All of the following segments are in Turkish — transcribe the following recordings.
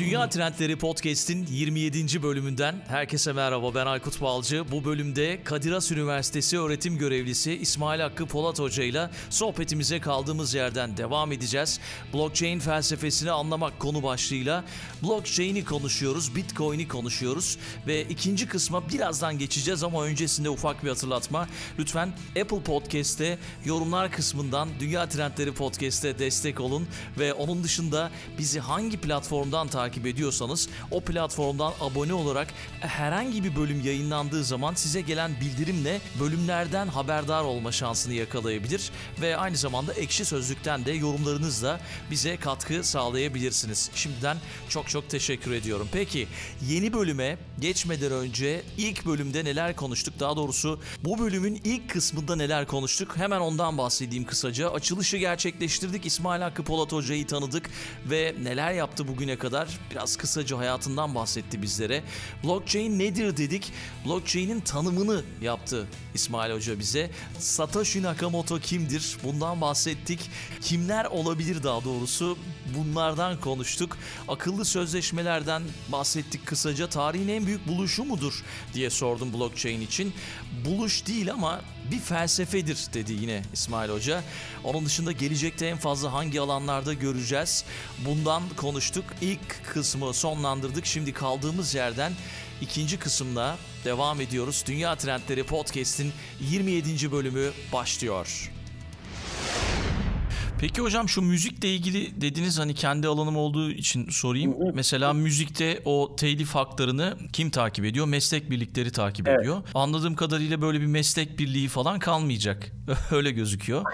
Dünya Trendleri Podcast'in 27. bölümünden herkese merhaba ben Aykut Balcı. Bu bölümde Kadir Has Üniversitesi öğretim görevlisi İsmail Hakkı Polat Hoca ile sohbetimize kaldığımız yerden devam edeceğiz. Blockchain felsefesini anlamak konu başlığıyla blockchain'i konuşuyoruz, bitcoin'i konuşuyoruz ve ikinci kısma birazdan geçeceğiz ama öncesinde ufak bir hatırlatma. Lütfen Apple Podcast'te yorumlar kısmından Dünya Trendleri Podcast'te destek olun ve onun dışında bizi hangi platformdan takip takip ediyorsanız o platformdan abone olarak herhangi bir bölüm yayınlandığı zaman size gelen bildirimle bölümlerden haberdar olma şansını yakalayabilir ve aynı zamanda ekşi sözlükten de yorumlarınızla bize katkı sağlayabilirsiniz. Şimdiden çok çok teşekkür ediyorum. Peki yeni bölüme geçmeden önce ilk bölümde neler konuştuk? Daha doğrusu bu bölümün ilk kısmında neler konuştuk? Hemen ondan bahsedeyim kısaca. Açılışı gerçekleştirdik. İsmail Hakkı Polat Hoca'yı tanıdık ve neler yaptı bugüne kadar biraz kısaca hayatından bahsetti bizlere. Blockchain nedir dedik. Blockchain'in tanımını yaptı İsmail Hoca bize. Satoshi Nakamoto kimdir? Bundan bahsettik. Kimler olabilir daha doğrusu? Bunlardan konuştuk. Akıllı sözleşmelerden bahsettik kısaca. Tarihin en büyük buluşu mudur diye sordum blockchain için. Buluş değil ama bir felsefedir dedi yine İsmail Hoca. Onun dışında gelecekte en fazla hangi alanlarda göreceğiz? Bundan konuştuk. İlk kısmı sonlandırdık. Şimdi kaldığımız yerden ikinci kısımda devam ediyoruz. Dünya Trendleri Podcast'in 27. bölümü başlıyor. Peki hocam şu müzikle ilgili dediniz hani kendi alanım olduğu için sorayım. Mesela müzikte o telif haklarını kim takip ediyor? Meslek birlikleri takip evet. ediyor. Anladığım kadarıyla böyle bir meslek birliği falan kalmayacak. Öyle gözüküyor.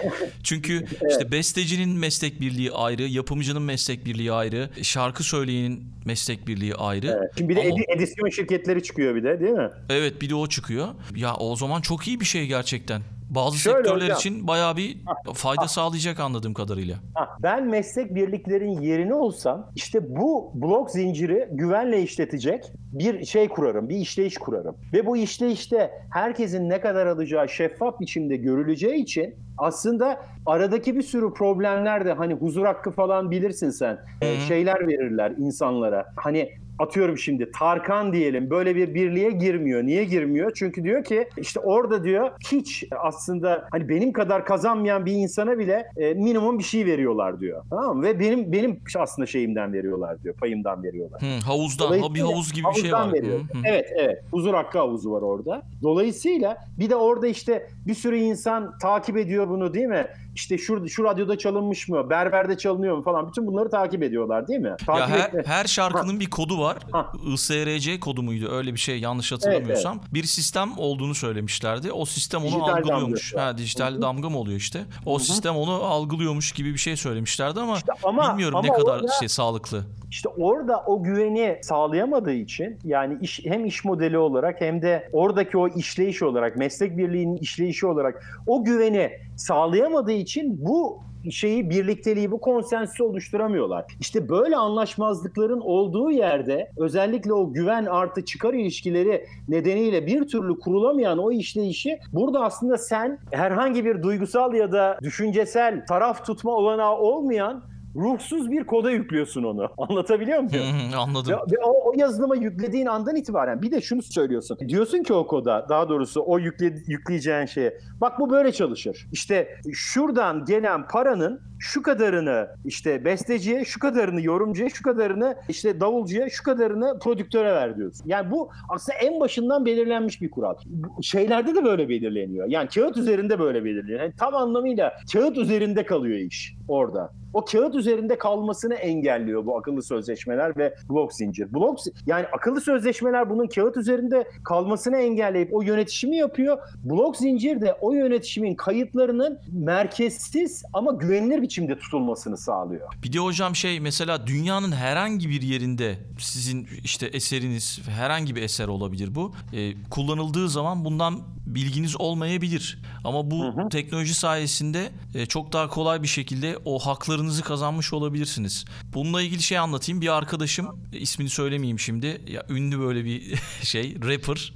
Çünkü evet. işte bestecinin meslek birliği ayrı, yapımcının meslek birliği ayrı, şarkı söyleyenin meslek birliği ayrı. Evet. Şimdi bir de Ama... edisyon şirketleri çıkıyor bir de değil mi? Evet bir de o çıkıyor. Ya o zaman çok iyi bir şey gerçekten bazı Şöyle sektörler hocam, için bayağı bir fayda ha, sağlayacak anladığım kadarıyla. Ha, ben meslek birliklerin yerini olsam işte bu blok zinciri güvenle işletecek bir şey kurarım, bir işleyiş kurarım. Ve bu işleyişte herkesin ne kadar alacağı şeffaf biçimde görüleceği için aslında aradaki bir sürü problemler de hani huzur hakkı falan bilirsin sen. Hı-hı. Şeyler verirler insanlara. Hani atıyorum şimdi Tarkan diyelim böyle bir birliğe girmiyor. Niye girmiyor? Çünkü diyor ki işte orada diyor hiç aslında hani benim kadar kazanmayan bir insana bile e, minimum bir şey veriyorlar diyor. Tamam mı? Ve benim benim aslında şeyimden veriyorlar diyor. Payımdan veriyorlar. Hı, havuzdan. Bir havuz gibi bir şey var. Veriyor. Hı, hı. Evet evet. Huzur hakkı havuzu var orada. Dolayısıyla bir de orada işte bir sürü insan takip ediyor bunu değil mi? İşte şu, şu radyoda çalınmış mı, berberde çalınıyor mu falan bütün bunları takip ediyorlar değil mi? Takip ya her, her şarkının ha. bir kodu var. Ha. ISRC kodu muydu öyle bir şey yanlış hatırlamıyorsam. Evet, evet. Bir sistem olduğunu söylemişlerdi. O sistem onu dijital algılıyormuş. Ha, dijital Hı-hı. damga mı oluyor işte? O Hı-hı. sistem onu algılıyormuş gibi bir şey söylemişlerdi ama, işte ama bilmiyorum ama ne kadar orada, şey sağlıklı. İşte orada o güveni sağlayamadığı için yani iş, hem iş modeli olarak hem de oradaki o işleyiş olarak meslek birliğinin işleyişi olarak o güveni sağlayamadığı için bu şeyi birlikteliği bu konsensüsü oluşturamıyorlar. İşte böyle anlaşmazlıkların olduğu yerde özellikle o güven artı çıkar ilişkileri nedeniyle bir türlü kurulamayan o işleyişi burada aslında sen herhangi bir duygusal ya da düşüncesel taraf tutma olanağı olmayan ruhsuz bir koda yüklüyorsun onu. Anlatabiliyor muyum? Anladım. Ve, ve o, o yazılıma yüklediğin andan itibaren bir de şunu söylüyorsun. Diyorsun ki o koda daha doğrusu o yükle, yükleyeceğin şeye bak bu böyle çalışır. İşte şuradan gelen paranın şu kadarını işte besteciye, şu kadarını yorumcuya, şu kadarını işte davulcuya, şu kadarını prodüktöre ver diyorsun. Yani bu aslında en başından belirlenmiş bir kural. Şeylerde de böyle belirleniyor. Yani kağıt üzerinde böyle belirleniyor. Yani tam anlamıyla kağıt üzerinde kalıyor iş orada o kağıt üzerinde kalmasını engelliyor bu akıllı sözleşmeler ve blok zincir. Blok yani akıllı sözleşmeler bunun kağıt üzerinde kalmasını engelleyip o yönetişimi yapıyor. Blok zincir de o yönetişimin kayıtlarının merkezsiz ama güvenilir bir biçimde tutulmasını sağlıyor. Bir de hocam şey mesela dünyanın herhangi bir yerinde sizin işte eseriniz herhangi bir eser olabilir bu. E, kullanıldığı zaman bundan bilginiz olmayabilir. Ama bu hı hı. teknoloji sayesinde e, çok daha kolay bir şekilde o haklarınızı kazanmış olabilirsiniz. Bununla ilgili şey anlatayım. Bir arkadaşım e, ismini söylemeyeyim şimdi. Ya ünlü böyle bir şey rapper.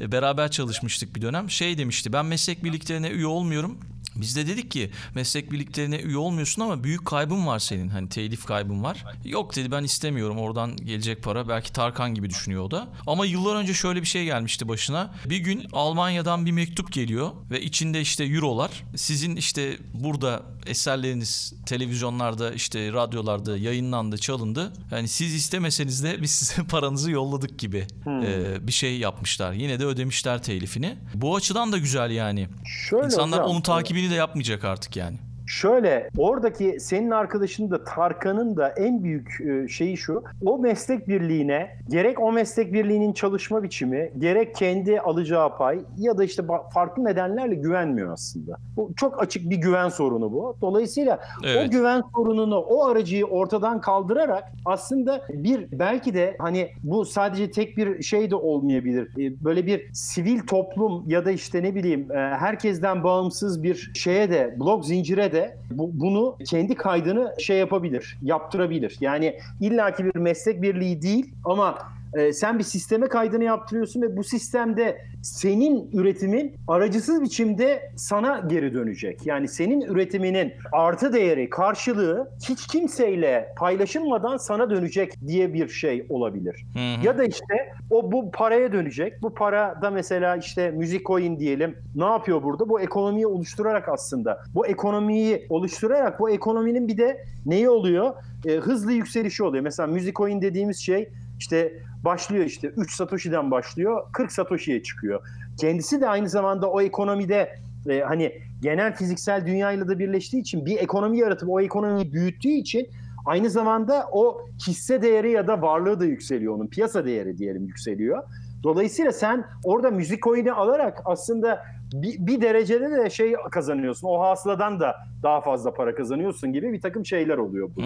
E, beraber çalışmıştık bir dönem. Şey demişti. Ben meslek birliklerine üye olmuyorum. Biz de dedik ki meslek birliklerine üye olmuyorsun ama büyük kaybın var senin. Hani telif kaybın var. Yok dedi ben istemiyorum oradan gelecek para. Belki Tarkan gibi düşünüyor o da. Ama yıllar önce şöyle bir şey gelmişti başına. Bir gün Almanya'dan bir mektup geliyor ve içinde işte eurolar. Sizin işte burada eserleriniz televizyonlarda işte radyolarda yayınlandı, çalındı. Yani siz istemeseniz de biz size paranızı yolladık gibi hmm. e, bir şey yapmışlar. Yine de ödemişler telifini. Bu açıdan da güzel yani. Şöyle İnsanlar hocam, onu takibini de yapmayacak artık yani. Şöyle oradaki senin arkadaşın da Tarkan'ın da en büyük e, şeyi şu. O meslek birliğine gerek o meslek birliğinin çalışma biçimi gerek kendi alacağı pay ya da işte farklı nedenlerle güvenmiyor aslında. Bu çok açık bir güven sorunu bu. Dolayısıyla evet. o güven sorununu o aracıyı ortadan kaldırarak aslında bir belki de hani bu sadece tek bir şey de olmayabilir. E, böyle bir sivil toplum ya da işte ne bileyim e, herkesten bağımsız bir şeye de blok zincire de bu, bunu kendi kaydını şey yapabilir, yaptırabilir. Yani illaki bir meslek birliği değil ama e, sen bir sisteme kaydını yaptırıyorsun ve bu sistemde senin üretimin aracısız biçimde sana geri dönecek. Yani senin üretiminin artı değeri, karşılığı hiç kimseyle paylaşılmadan sana dönecek diye bir şey olabilir. Hı hı. Ya da işte o bu paraya dönecek. Bu para da mesela işte müzik coin diyelim. Ne yapıyor burada? Bu ekonomiyi oluşturarak aslında. Bu ekonomiyi oluşturarak bu ekonominin bir de neyi oluyor? E, hızlı yükselişi oluyor. Mesela müzik coin dediğimiz şey işte başlıyor işte 3 Satoshi'den başlıyor 40 Satoshi'ye çıkıyor. Kendisi de aynı zamanda o ekonomide e, hani genel fiziksel dünyayla da birleştiği için bir ekonomi yaratıp o ekonomiyi büyüttüğü için aynı zamanda o hisse değeri ya da varlığı da yükseliyor onun piyasa değeri diyelim yükseliyor. Dolayısıyla sen orada müzik coin'i alarak aslında bir, bir derecede de şey kazanıyorsun. O hasıladan da daha fazla para kazanıyorsun gibi bir takım şeyler oluyor bu.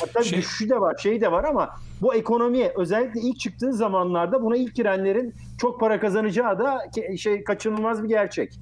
Hatta şey... düşüşü de var, şey de var ama bu ekonomi özellikle ilk çıktığı zamanlarda buna ilk girenlerin çok para kazanacağı da şey kaçınılmaz bir gerçek.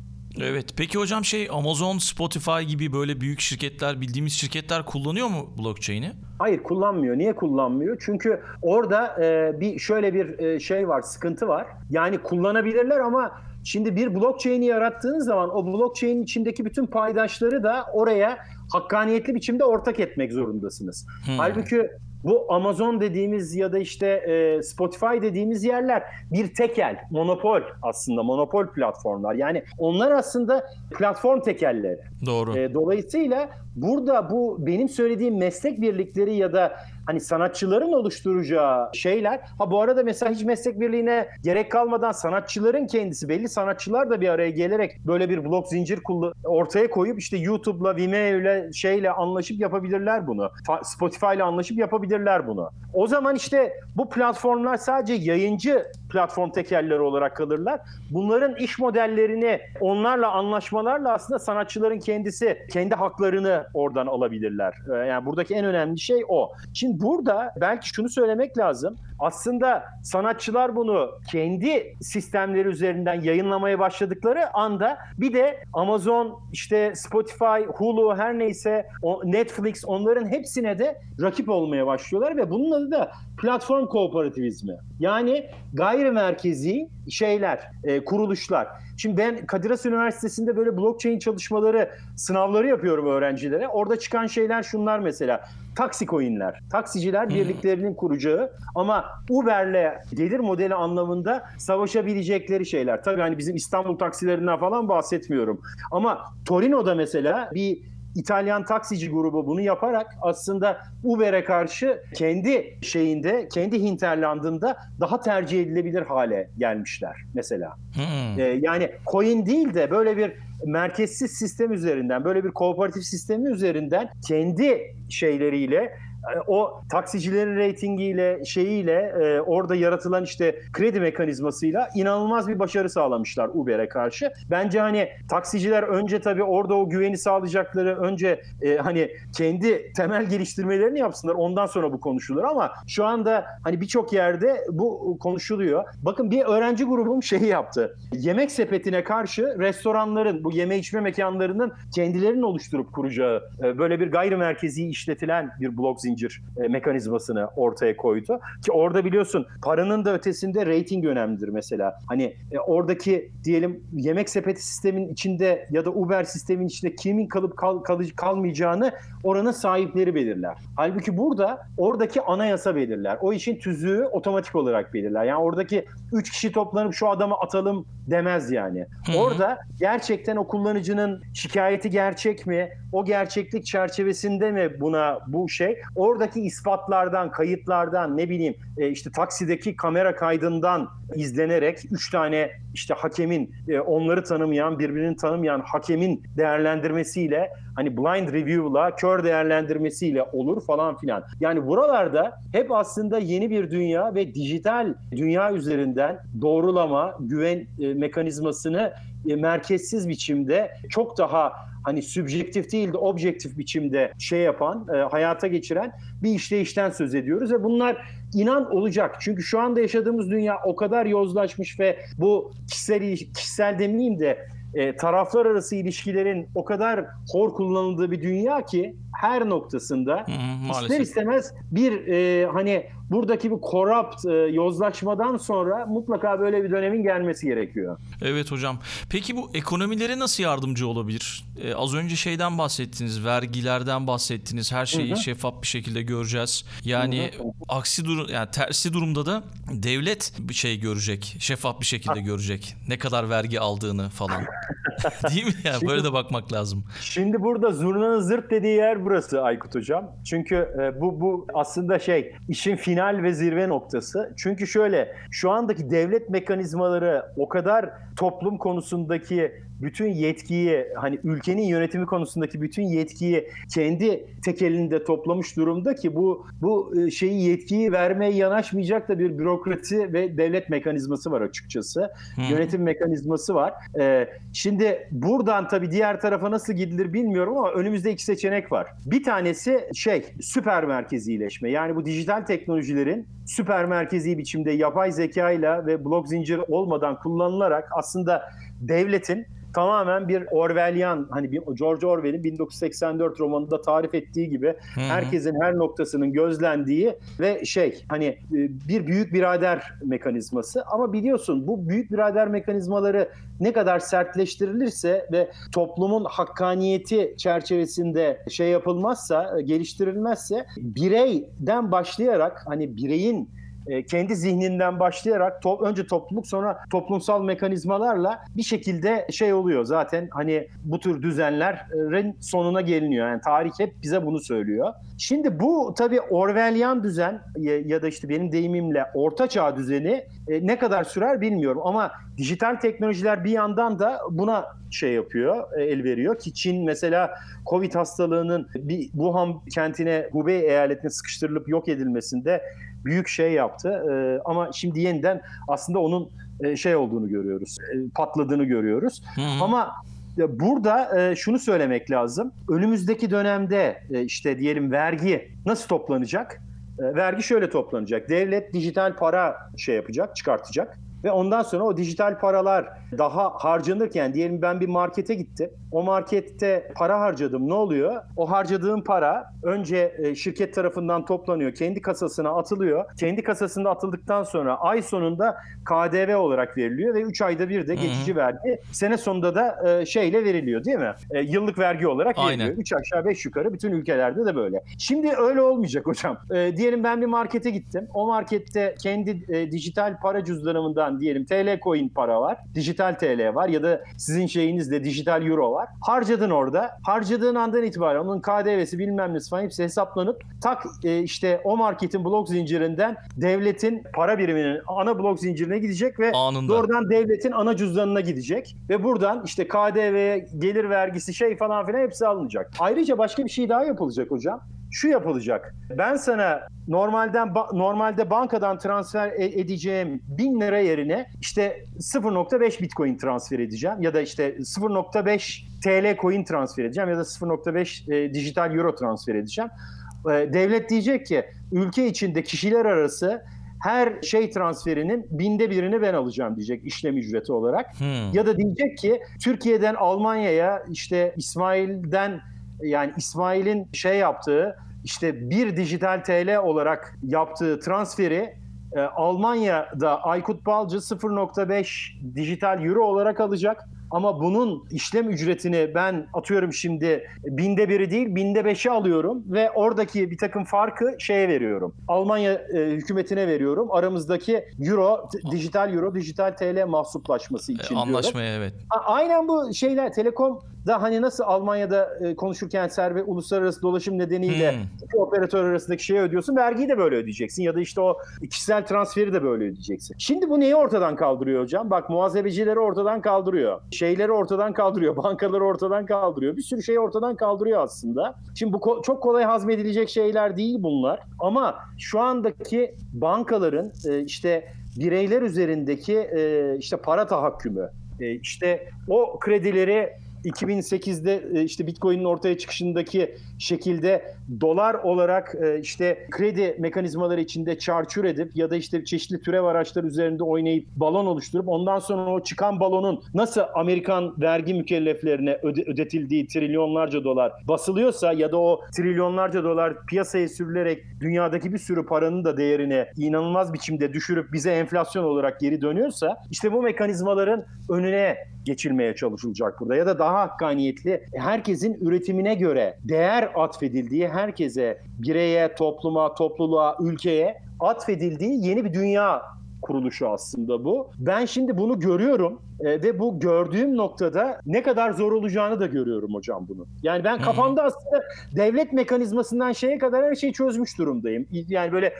Evet. Peki hocam şey Amazon, Spotify gibi böyle büyük şirketler, bildiğimiz şirketler kullanıyor mu blockchain'i? Hayır kullanmıyor. Niye kullanmıyor? Çünkü orada e, bir şöyle bir e, şey var, sıkıntı var. Yani kullanabilirler ama Şimdi bir blockchain'i yarattığınız zaman o blockchain'in içindeki bütün paydaşları da oraya hakkaniyetli biçimde ortak etmek zorundasınız. Hmm. Halbuki bu Amazon dediğimiz ya da işte e, Spotify dediğimiz yerler bir tekel, monopol aslında monopol platformlar. Yani onlar aslında platform tekelleri. Doğru. E, dolayısıyla burada bu benim söylediğim meslek birlikleri ya da hani sanatçıların oluşturacağı şeyler. Ha bu arada mesela hiç meslek birliğine gerek kalmadan sanatçıların kendisi belli sanatçılar da bir araya gelerek böyle bir blok zincir ortaya koyup işte YouTube'la, Vimeo'yla şeyle anlaşıp yapabilirler bunu. Spotify ile anlaşıp yapabilirler bunu. O zaman işte bu platformlar sadece yayıncı platform tekerleri olarak kalırlar. Bunların iş modellerini onlarla anlaşmalarla aslında sanatçıların kendisi kendi haklarını oradan alabilirler. Ee, yani buradaki en önemli şey o. Şimdi burada belki şunu söylemek lazım. Aslında sanatçılar bunu kendi sistemleri üzerinden yayınlamaya başladıkları anda bir de Amazon, işte Spotify, Hulu her neyse Netflix onların hepsine de rakip olmaya başlıyorlar ve bunun adı da platform kooperativizmi. Yani gayri merkezi şeyler, e, kuruluşlar. Şimdi ben Kadir Has Üniversitesi'nde böyle blockchain çalışmaları, sınavları yapıyorum öğrencilere. Orada çıkan şeyler şunlar mesela. Taksi coinler. Taksiciler birliklerinin kuracağı ama Uber'le gelir modeli anlamında savaşabilecekleri şeyler. Tabii hani bizim İstanbul taksilerinden falan bahsetmiyorum. Ama Torino'da mesela bir İtalyan taksici grubu bunu yaparak aslında Uber'e karşı kendi şeyinde, kendi hinterlandında daha tercih edilebilir hale gelmişler mesela. Hmm. Ee, yani coin değil de böyle bir merkezsiz sistem üzerinden, böyle bir kooperatif sistemi üzerinden kendi şeyleriyle o taksicilerin reytingiyle şeyiyle e, orada yaratılan işte kredi mekanizmasıyla inanılmaz bir başarı sağlamışlar Uber'e karşı. Bence hani taksiciler önce tabii orada o güveni sağlayacakları önce e, hani kendi temel geliştirmelerini yapsınlar. Ondan sonra bu konuşulur ama şu anda hani birçok yerde bu konuşuluyor. Bakın bir öğrenci grubum şeyi yaptı. Yemek sepetine karşı restoranların bu yeme içme mekanlarının kendilerinin oluşturup kuracağı e, böyle bir gayrimerkezi işletilen bir blok zincir e, mekanizmasını ortaya koydu. Ki orada biliyorsun paranın da ötesinde rating önemlidir mesela. Hani e, oradaki diyelim yemek sepeti sistemin içinde ya da Uber sistemin içinde kimin kalıp kal, kalıcı kalmayacağını oranın sahipleri belirler. Halbuki burada oradaki anayasa belirler. O işin tüzüğü otomatik olarak belirler. Yani oradaki 3 kişi toplanıp şu adamı atalım demez yani. Hı-hı. Orada gerçekten o kullanıcının şikayeti gerçek mi? O gerçeklik çerçevesinde mi buna bu şey? Oradaki ispatlardan, kayıtlardan ne bileyim e, işte taksideki kamera kaydından izlenerek 3 tane işte hakemin e, onları tanımayan, birbirini tanımayan hakemin değerlendirmesiyle hani blind review'la, kör değerlendirmesiyle olur falan filan. Yani buralarda hep aslında yeni bir dünya ve dijital dünya üzerinden doğrulama, güven e, mekanizmasını e, merkezsiz biçimde çok daha hani sübjektif değil de objektif biçimde şey yapan, e, hayata geçiren bir işleyişten söz ediyoruz ve bunlar inan olacak. Çünkü şu anda yaşadığımız dünya o kadar yozlaşmış ve bu kişisel kişisel demeyeyim de e, taraflar arası ilişkilerin o kadar hor kullanıldığı bir dünya ki her noktasında hı, ister istemez bir e, hani buradaki bir korrupt e, yozlaşmadan sonra mutlaka böyle bir dönemin gelmesi gerekiyor. Evet hocam. Peki bu ekonomilere nasıl yardımcı olabilir? Ee, az önce şeyden bahsettiniz, vergilerden bahsettiniz. Her şeyi hı hı. şeffaf bir şekilde göreceğiz. Yani hı hı. aksi durum yani tersi durumda da devlet bir şey görecek, şeffaf bir şekilde ha. görecek. Ne kadar vergi aldığını falan. Değil mi yani? Şimdi, Böyle de bakmak lazım. Şimdi burada zurnanın zırt dediği yer burası Aykut hocam. Çünkü e, bu bu aslında şey işin final ve zirve noktası. Çünkü şöyle şu andaki devlet mekanizmaları o kadar toplum konusundaki bütün yetkiyi hani ülkenin yönetimi konusundaki bütün yetkiyi kendi tek elinde toplamış durumda ki bu bu e, şeyi yetkiyi vermeye yanaşmayacak da bir bürokrasi ve devlet mekanizması var açıkçası. Hmm. Yönetim mekanizması var. Ee, şimdi buradan tabii diğer tarafa nasıl gidilir bilmiyorum ama önümüzde iki seçenek var. Bir tanesi şey süper merkezileşme. Yani bu dijital teknolojilerin süper merkezi biçimde yapay zeka ile ve blok zincir olmadan kullanılarak aslında devletin tamamen bir Orwellian hani bir George Orwell'in 1984 romanında tarif ettiği gibi Hı-hı. herkesin her noktasının gözlendiği ve şey hani e, bir büyük birader mekanizması ama biliyorsun bu büyük birader mekanizmaları ne kadar sertleştirilirse ve toplumun hakkaniyeti çerçevesinde şey yapılmazsa e, geliştirilmezse bireyden başlayarak hani bireyin e, kendi zihninden başlayarak to- önce topluluk sonra toplumsal mekanizmalarla bir şekilde şey oluyor zaten hani bu tür düzenlerin sonuna geliniyor. Yani tarih hep bize bunu söylüyor. Şimdi bu tabii Orwellian düzen ya, da işte benim deyimimle orta çağ düzeni e, ne kadar sürer bilmiyorum ama dijital teknolojiler bir yandan da buna şey yapıyor, e, el veriyor ki Çin mesela Covid hastalığının bir Wuhan kentine, Hubei eyaletine sıkıştırılıp yok edilmesinde büyük şey yaptı. E, ama şimdi yeniden aslında onun e, şey olduğunu görüyoruz. E, patladığını görüyoruz. Hı hı. Ama burada e, şunu söylemek lazım. Önümüzdeki dönemde e, işte diyelim vergi nasıl toplanacak? E, vergi şöyle toplanacak. Devlet dijital para şey yapacak, çıkartacak ve ondan sonra o dijital paralar daha harcanırken diyelim ben bir markete gittim. O markette para harcadım ne oluyor? O harcadığım para önce e, şirket tarafından toplanıyor. Kendi kasasına atılıyor. Kendi kasasında atıldıktan sonra ay sonunda KDV olarak veriliyor ve 3 ayda bir de geçici vergi sene sonunda da e, şeyle veriliyor değil mi? E, yıllık vergi olarak veriliyor. 3 aşağı 5 yukarı bütün ülkelerde de böyle. Şimdi öyle olmayacak hocam. Diyelim ben bir markete gittim. O markette kendi dijital para cüzdanımından diyelim TL coin para var. Dijital TL var ya da sizin şeyinizde dijital euro var. Harcadın orada. Harcadığın andan itibaren onun KDV'si bilmem ne falan hepsi hesaplanıp tak e, işte o marketin blok zincirinden devletin para biriminin ana blok zincirine gidecek ve Anında. doğrudan devletin ana cüzdanına gidecek ve buradan işte KDV, gelir vergisi şey falan filan hepsi alınacak. Ayrıca başka bir şey daha yapılacak hocam. Şu yapılacak. Ben sana normalden normalde bankadan transfer e, edeceğim 1000 lira yerine işte 0.5 Bitcoin transfer edeceğim ya da işte 0.5 TL coin transfer edeceğim ya da 0.5 e, dijital euro transfer edeceğim. E, devlet diyecek ki ülke içinde kişiler arası her şey transferinin binde birini ben alacağım diyecek işlem ücreti olarak. Hmm. Ya da diyecek ki Türkiye'den Almanya'ya işte İsmail'den yani İsmail'in şey yaptığı işte bir dijital TL olarak yaptığı transferi e, Almanya'da Aykut Balcı 0.5 dijital euro olarak alacak. Ama bunun işlem ücretini ben atıyorum şimdi binde biri değil binde beşi alıyorum ve oradaki bir takım farkı şeye veriyorum. Almanya e, hükümetine veriyorum. Aramızdaki euro, dijital euro, dijital TL mahsuplaşması için e, Anlaşmaya diyorum. evet. A- aynen bu şeyler telekom da hani nasıl Almanya'da e, konuşurken serbest uluslararası dolaşım nedeniyle hmm. iki operatör arasındaki şeyi ödüyorsun. Vergiyi de böyle ödeyeceksin ya da işte o kişisel transferi de böyle ödeyeceksin. Şimdi bu neyi ortadan kaldırıyor hocam? Bak muhasebecileri ortadan kaldırıyor. Şeyleri ortadan kaldırıyor. Bankaları ortadan kaldırıyor. Bir sürü şeyi ortadan kaldırıyor aslında. Şimdi bu ko- çok kolay hazmedilecek şeyler değil bunlar. Ama şu andaki bankaların e, işte bireyler üzerindeki e, işte para tahakkümü, e, işte o kredileri 2008'de e, işte Bitcoin'in ortaya çıkışındaki şekilde dolar olarak e, işte kredi mekanizmaları içinde çarçur edip ya da işte çeşitli türev araçlar üzerinde oynayıp balon oluşturup ondan sonra o çıkan balonun nasıl Amerikan vergi mükelleflerine öde, ödetildiği trilyonlarca dolar basılıyorsa ya da o trilyonlarca dolar piyasaya sürülerek dünyadaki bir sürü paranın da değerini inanılmaz biçimde düşürüp bize enflasyon olarak geri dönüyorsa işte bu mekanizmaların önüne geçilmeye çalışılacak burada. Ya da daha hakkaniyetli herkesin üretimine göre değer atfedildiği herkese bireye, topluma, topluluğa, ülkeye atfedildiği yeni bir dünya kuruluşu aslında bu. Ben şimdi bunu görüyorum e, ve bu gördüğüm noktada ne kadar zor olacağını da görüyorum hocam bunu. Yani ben kafamda aslında devlet mekanizmasından şeye kadar her şeyi çözmüş durumdayım. Yani böyle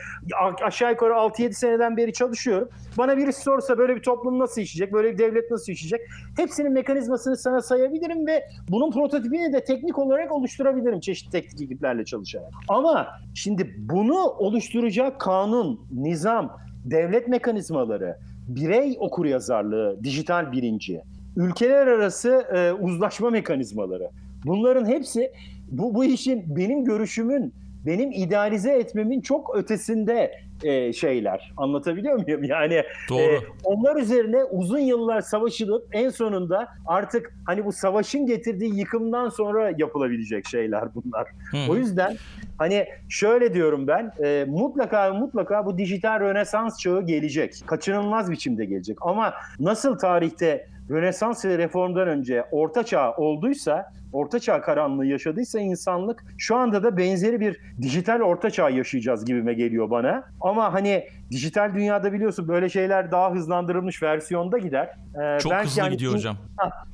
aşağı yukarı 6-7 seneden beri çalışıyorum. Bana birisi sorsa böyle bir toplum nasıl işleyecek, böyle bir devlet nasıl işleyecek? Hepsinin mekanizmasını sana sayabilirim ve bunun prototipini de teknik olarak oluşturabilirim çeşitli teknik ekiplerle çalışarak. Ama şimdi bunu oluşturacak kanun, nizam, devlet mekanizmaları, birey okur yazarlığı, dijital birinci, ülkeler arası e, uzlaşma mekanizmaları. Bunların hepsi bu, bu işin benim görüşümün, benim idealize etmemin çok ötesinde e, şeyler. Anlatabiliyor muyum? Yani Doğru. E, onlar üzerine uzun yıllar savaşılıp en sonunda artık hani bu savaşın getirdiği yıkımdan sonra yapılabilecek şeyler bunlar. Hı. O yüzden hani şöyle diyorum ben e, mutlaka mutlaka bu dijital rönesans çağı gelecek. Kaçınılmaz biçimde gelecek. Ama nasıl tarihte Rönesans ve reformdan önce Orta Çağ olduysa, Orta Çağ karanlığı yaşadıysa insanlık şu anda da benzeri bir dijital Orta Çağ yaşayacağız gibime geliyor bana. Ama hani dijital dünyada biliyorsun böyle şeyler daha hızlandırılmış versiyonda gider. Ee, Çok belki hızlı yani gidiyor bin, hocam.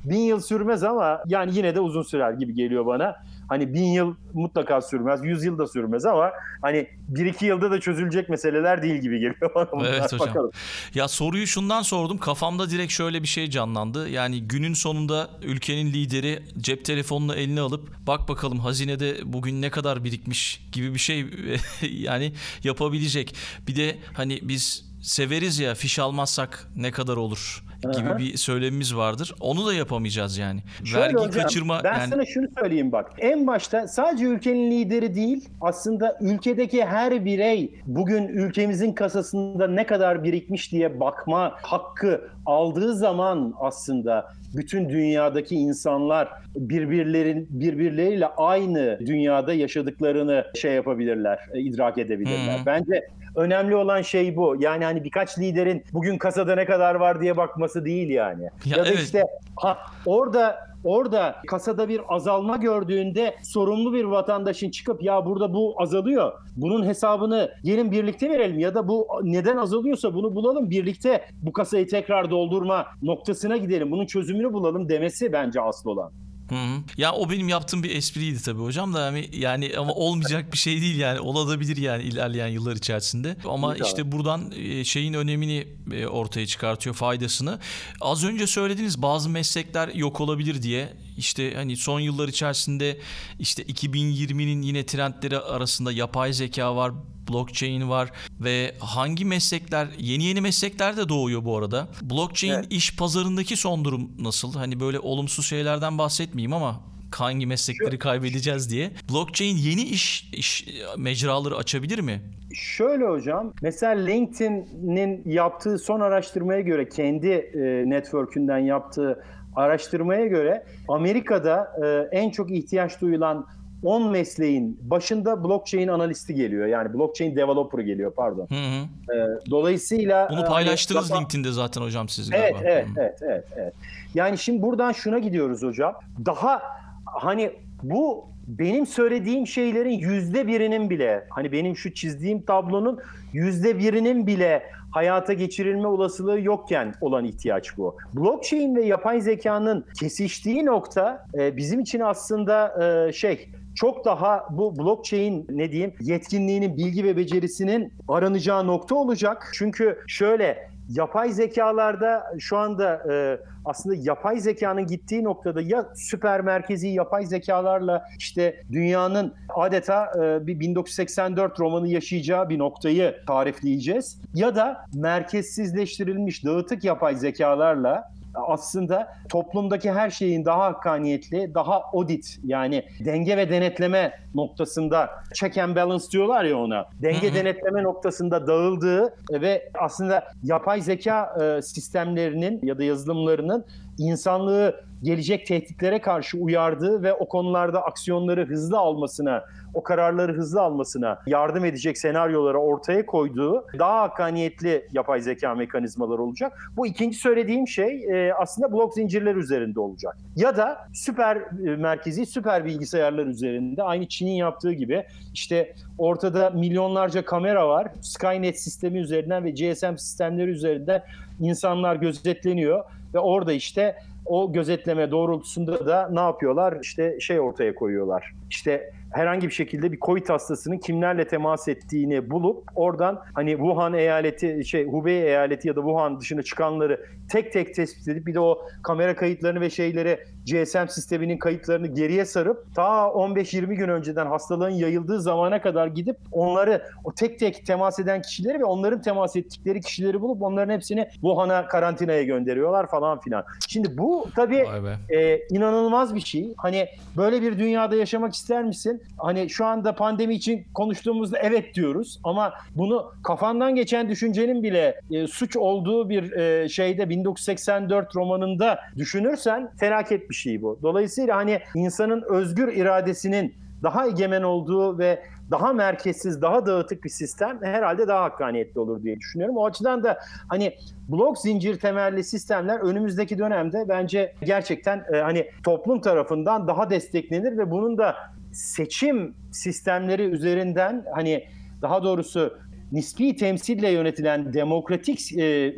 Bin yıl sürmez ama yani yine de uzun sürer gibi geliyor bana. Hani bin yıl mutlaka sürmez, yüz yıl da sürmez ama hani bir iki yılda da çözülecek meseleler değil gibi geliyor bana. Evet hocam. Bakalım. Ya soruyu şundan sordum. Kafamda direkt şöyle bir şey canlandı. Yani günün sonunda ülkenin lideri cep telefonunu eline alıp bak bakalım hazinede bugün ne kadar birikmiş gibi bir şey yani yapabilecek. Bir de hani biz severiz ya fiş almazsak ne kadar olur gibi Aha. bir söylemimiz vardır. Onu da yapamayacağız yani. Şöyle Vergi hocam, kaçırma ben yani... sana şunu söyleyeyim bak. En başta sadece ülkenin lideri değil aslında ülkedeki her birey bugün ülkemizin kasasında ne kadar birikmiş diye bakma hakkı aldığı zaman aslında bütün dünyadaki insanlar birbirlerin birbirleriyle aynı dünyada yaşadıklarını şey yapabilirler, e, idrak edebilirler. Hmm. Bence önemli olan şey bu. Yani hani birkaç liderin bugün kasada ne kadar var diye bakması değil yani. Ya, ya da evet. işte ha, orada orada kasada bir azalma gördüğünde sorumlu bir vatandaşın çıkıp ya burada bu azalıyor. Bunun hesabını gelin birlikte verelim ya da bu neden azalıyorsa bunu bulalım birlikte bu kasayı tekrar doldurma noktasına gidelim. Bunun çözümünü bulalım demesi bence asıl olan. Hı hı. Ya o benim yaptığım bir espriydi tabii hocam da yani, yani ama olmayacak bir şey değil yani olabilir yani ilerleyen yıllar içerisinde. Ama İyi işte buradan e, şeyin önemini e, ortaya çıkartıyor faydasını. Az önce söylediğiniz bazı meslekler yok olabilir diye işte hani son yıllar içerisinde işte 2020'nin yine trendleri arasında yapay zeka var, blockchain var ve hangi meslekler yeni yeni meslekler de doğuyor bu arada. Blockchain evet. iş pazarındaki son durum nasıl? Hani böyle olumsuz şeylerden bahsetmeyeyim ama hangi meslekleri kaybedeceğiz diye. Blockchain yeni iş, iş mecraları açabilir mi? Şöyle hocam, mesela LinkedIn'in yaptığı son araştırmaya göre kendi e, network'ünden yaptığı araştırmaya göre Amerika'da e, en çok ihtiyaç duyulan 10 mesleğin başında blockchain analisti geliyor. Yani blockchain developer geliyor pardon. Hı hı. Ee, dolayısıyla bunu e, paylaştınız hani, LinkedIn'de zaten hocam siz evet, galiba. Evet, evet, evet, evet. Yani şimdi buradan şuna gidiyoruz hocam. Daha hani bu benim söylediğim şeylerin yüzde birinin bile hani benim şu çizdiğim tablonun yüzde birinin bile hayata geçirilme olasılığı yokken olan ihtiyaç bu. Blockchain ve yapay zekanın kesiştiği nokta e, bizim için aslında e, şey çok daha bu blockchain ne diyeyim yetkinliğinin, bilgi ve becerisinin aranacağı nokta olacak. Çünkü şöyle yapay zekalarda şu anda e, aslında yapay zekanın gittiği noktada ya süper merkezi yapay zekalarla işte dünyanın adeta e, bir 1984 romanı yaşayacağı bir noktayı tarifleyeceğiz ya da merkezsizleştirilmiş dağıtık yapay zekalarla aslında toplumdaki her şeyin daha hakkaniyetli, daha audit yani denge ve denetleme noktasında check and balance diyorlar ya ona. Denge denetleme noktasında dağıldığı ve aslında yapay zeka e, sistemlerinin ya da yazılımlarının insanlığı gelecek tehditlere karşı uyardığı ve o konularda aksiyonları hızlı almasına, o kararları hızlı almasına yardım edecek senaryoları ortaya koyduğu daha hakkaniyetli yapay zeka mekanizmaları olacak. Bu ikinci söylediğim şey e, aslında blok zincirler üzerinde olacak. Ya da süper e, merkezi, süper bilgisayarlar üzerinde aynı Çin'in yaptığı gibi işte ortada milyonlarca kamera var. Skynet sistemi üzerinden ve GSM sistemleri üzerinden insanlar gözetleniyor ve orada işte o gözetleme doğrultusunda da ne yapıyorlar? İşte şey ortaya koyuyorlar. İşte herhangi bir şekilde bir Covid hastasının kimlerle temas ettiğini bulup oradan hani Wuhan eyaleti şey Hubei eyaleti ya da Wuhan dışına çıkanları tek tek tespit edip bir de o kamera kayıtlarını ve şeyleri GSM sisteminin kayıtlarını geriye sarıp ta 15-20 gün önceden hastalığın yayıldığı zamana kadar gidip onları o tek tek temas eden kişileri ve onların temas ettikleri kişileri bulup onların hepsini Wuhan'a karantinaya gönderiyorlar falan filan. Şimdi bu tabii e, inanılmaz bir şey. Hani böyle bir dünyada yaşamak ister misin? Hani şu anda pandemi için konuştuğumuzda evet diyoruz ama bunu kafandan geçen düşüncenin bile e, suç olduğu bir e, şeyde 1984 romanında düşünürsen felaket bir şey bu. Dolayısıyla hani insanın özgür iradesinin daha egemen olduğu ve daha merkezsiz, daha dağıtık bir sistem herhalde daha hakkaniyetli olur diye düşünüyorum. O açıdan da hani blok zincir temelli sistemler önümüzdeki dönemde bence gerçekten e, hani toplum tarafından daha desteklenir ve bunun da seçim sistemleri üzerinden hani daha doğrusu nispi temsille yönetilen demokratik e,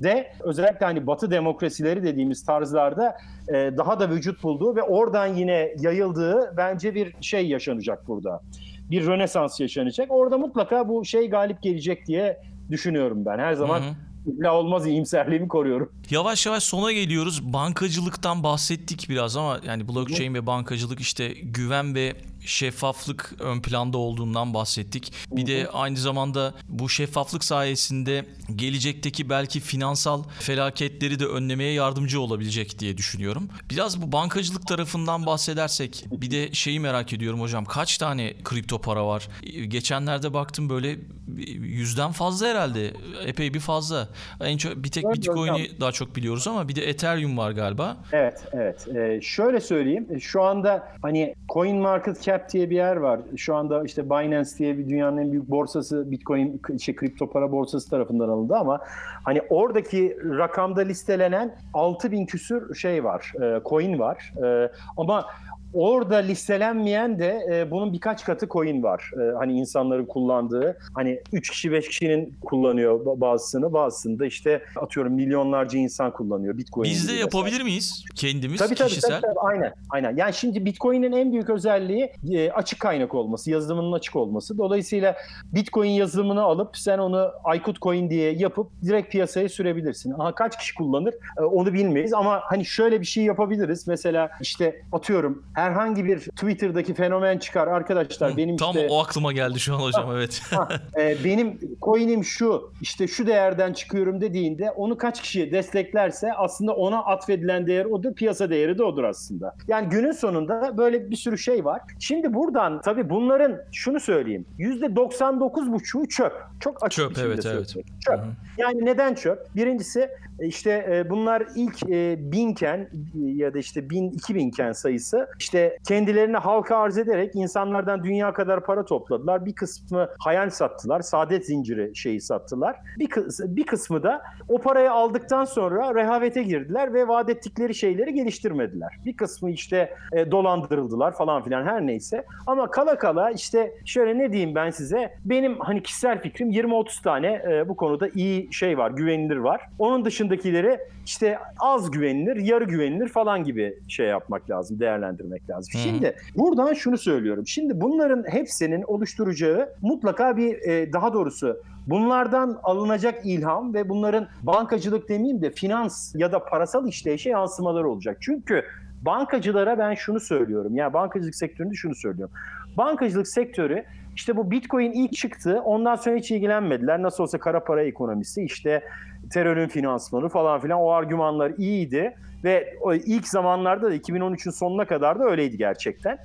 ülkelerde özellikle hani Batı demokrasileri dediğimiz tarzlarda e, daha da vücut bulduğu ve oradan yine yayıldığı bence bir şey yaşanacak burada. Bir rönesans yaşanacak. Orada mutlaka bu şey galip gelecek diye düşünüyorum ben. Her zaman hı hı illa olmaz iyimserliğimi koruyorum. Yavaş yavaş sona geliyoruz. Bankacılıktan bahsettik biraz ama yani blockchain ve bankacılık işte güven ve şeffaflık ön planda olduğundan bahsettik. Bir de aynı zamanda bu şeffaflık sayesinde gelecekteki belki finansal felaketleri de önlemeye yardımcı olabilecek diye düşünüyorum. Biraz bu bankacılık tarafından bahsedersek bir de şeyi merak ediyorum hocam. Kaç tane kripto para var? Geçenlerde baktım böyle yüzden fazla herhalde. Epey bir fazla. En çok bir tek Bitcoin'i daha çok biliyoruz ama bir de Ethereum var galiba. Evet, evet. Ee, şöyle söyleyeyim. Şu anda hani Coin Market Cap diye bir yer var. Şu anda işte Binance diye bir dünyanın en büyük borsası Bitcoin şey kripto para borsası tarafından alındı ama hani oradaki rakamda listelenen 6000 küsür şey var. E, coin var. E, ama orada listelenmeyen de e, bunun birkaç katı coin var. E, hani insanların kullandığı. Hani 3 kişi 5 kişinin kullanıyor bazısını. Bazısını da işte atıyorum milyonlarca insan kullanıyor. Bitcoin Biz de yapabilir mesela. miyiz? Kendimiz Tabii tabii, kişisel. tabii tabii aynen aynen. Yani şimdi Bitcoin'in en büyük özelliği e, açık kaynak olması, yazılımının açık olması. Dolayısıyla Bitcoin yazılımını alıp sen onu Aykut Coin diye yapıp direkt piyasaya sürebilirsin. Aha kaç kişi kullanır e, onu bilmeyiz ama hani şöyle bir şey yapabiliriz. Mesela işte atıyorum herhangi bir Twitter'daki fenomen çıkar arkadaşlar benim Tam işte o aklıma geldi şu an hocam evet. Ha, e, benim coin'im şu işte şu değerden çıkıyorum dediğinde onu kaç kişi desteklerse aslında ona atfedilen değer odur piyasa değeri de odur aslında. Yani günün sonunda böyle bir sürü şey var. Şimdi buradan tabii bunların şunu söyleyeyim %99,5'u çöp. Çok açık Çöp, evet, evet. söyleyeyim. Çöp. Hı hı. Yani neden çöp? Birincisi işte e, bunlar ilk e, binken ya da işte bin, iki binken sayısı işte kendilerini halka arz ederek insanlardan dünya kadar para topladılar. Bir kısmı hayal sattılar. Saadet zinciri şeyi sattılar. Bir, kıs- bir kısmı da o parayı aldıktan sonra rehavete girdiler ve vaat ettikleri şeyleri geliştirmediler. Bir kısmı işte e, dolandırıldılar falan filan her neyse. Ama kala kala işte şöyle ne diyeyim ben size benim hani kişisel fikrim 20-30 tane e, bu konuda iyi şey var, güvenilir var. Onun dışındakileri işte az güvenilir, yarı güvenilir falan gibi şey yapmak lazım, değerlendirmek lazım. Hı. Şimdi buradan şunu söylüyorum. Şimdi bunların hepsinin oluşturacağı mutlaka bir e, daha doğrusu bunlardan alınacak ilham ve bunların bankacılık demeyeyim de finans ya da parasal işleyişe yansımaları olacak. Çünkü bankacılara ben şunu söylüyorum. Ya bankacılık sektöründe şunu söylüyorum. Bankacılık sektörü işte bu Bitcoin ilk çıktı. Ondan sonra hiç ilgilenmediler. Nasıl olsa kara para ekonomisi işte terörün finansmanı falan filan o argümanlar iyiydi. Ve ilk zamanlarda da 2013'ün sonuna kadar da öyleydi gerçekten.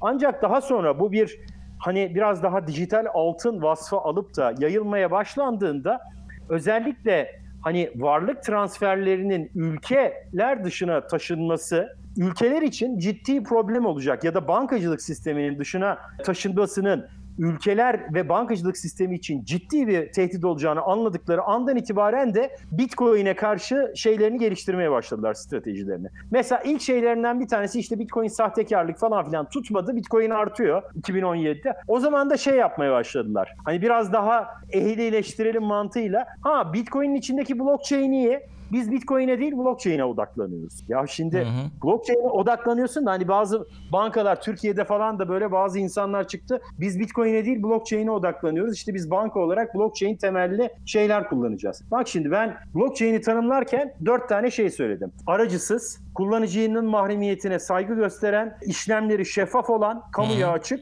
Ancak daha sonra bu bir hani biraz daha dijital altın vasfı alıp da yayılmaya başlandığında özellikle hani varlık transferlerinin ülkeler dışına taşınması ülkeler için ciddi problem olacak ya da bankacılık sisteminin dışına taşınmasının ülkeler ve bankacılık sistemi için ciddi bir tehdit olacağını anladıkları andan itibaren de Bitcoin'e karşı şeylerini geliştirmeye başladılar stratejilerini. Mesela ilk şeylerinden bir tanesi işte Bitcoin sahtekarlık falan filan tutmadı. Bitcoin artıyor 2017'de. O zaman da şey yapmaya başladılar. Hani biraz daha ehlileştirelim mantığıyla. Ha Bitcoin'in içindeki blockchain iyi. Biz Bitcoin'e değil blockchain'e odaklanıyoruz. Ya şimdi Hı hı. blockchain'e odaklanıyorsun da hani bazı bankalar Türkiye'de falan da böyle bazı insanlar çıktı. Biz Bitcoin'e değil blockchain'e odaklanıyoruz. İşte biz banka olarak blockchain temelli şeyler kullanacağız. Bak şimdi ben blockchain'i tanımlarken dört tane şey söyledim. Aracısız, kullanıcının mahremiyetine saygı gösteren, işlemleri şeffaf olan, kamuya Hı. açık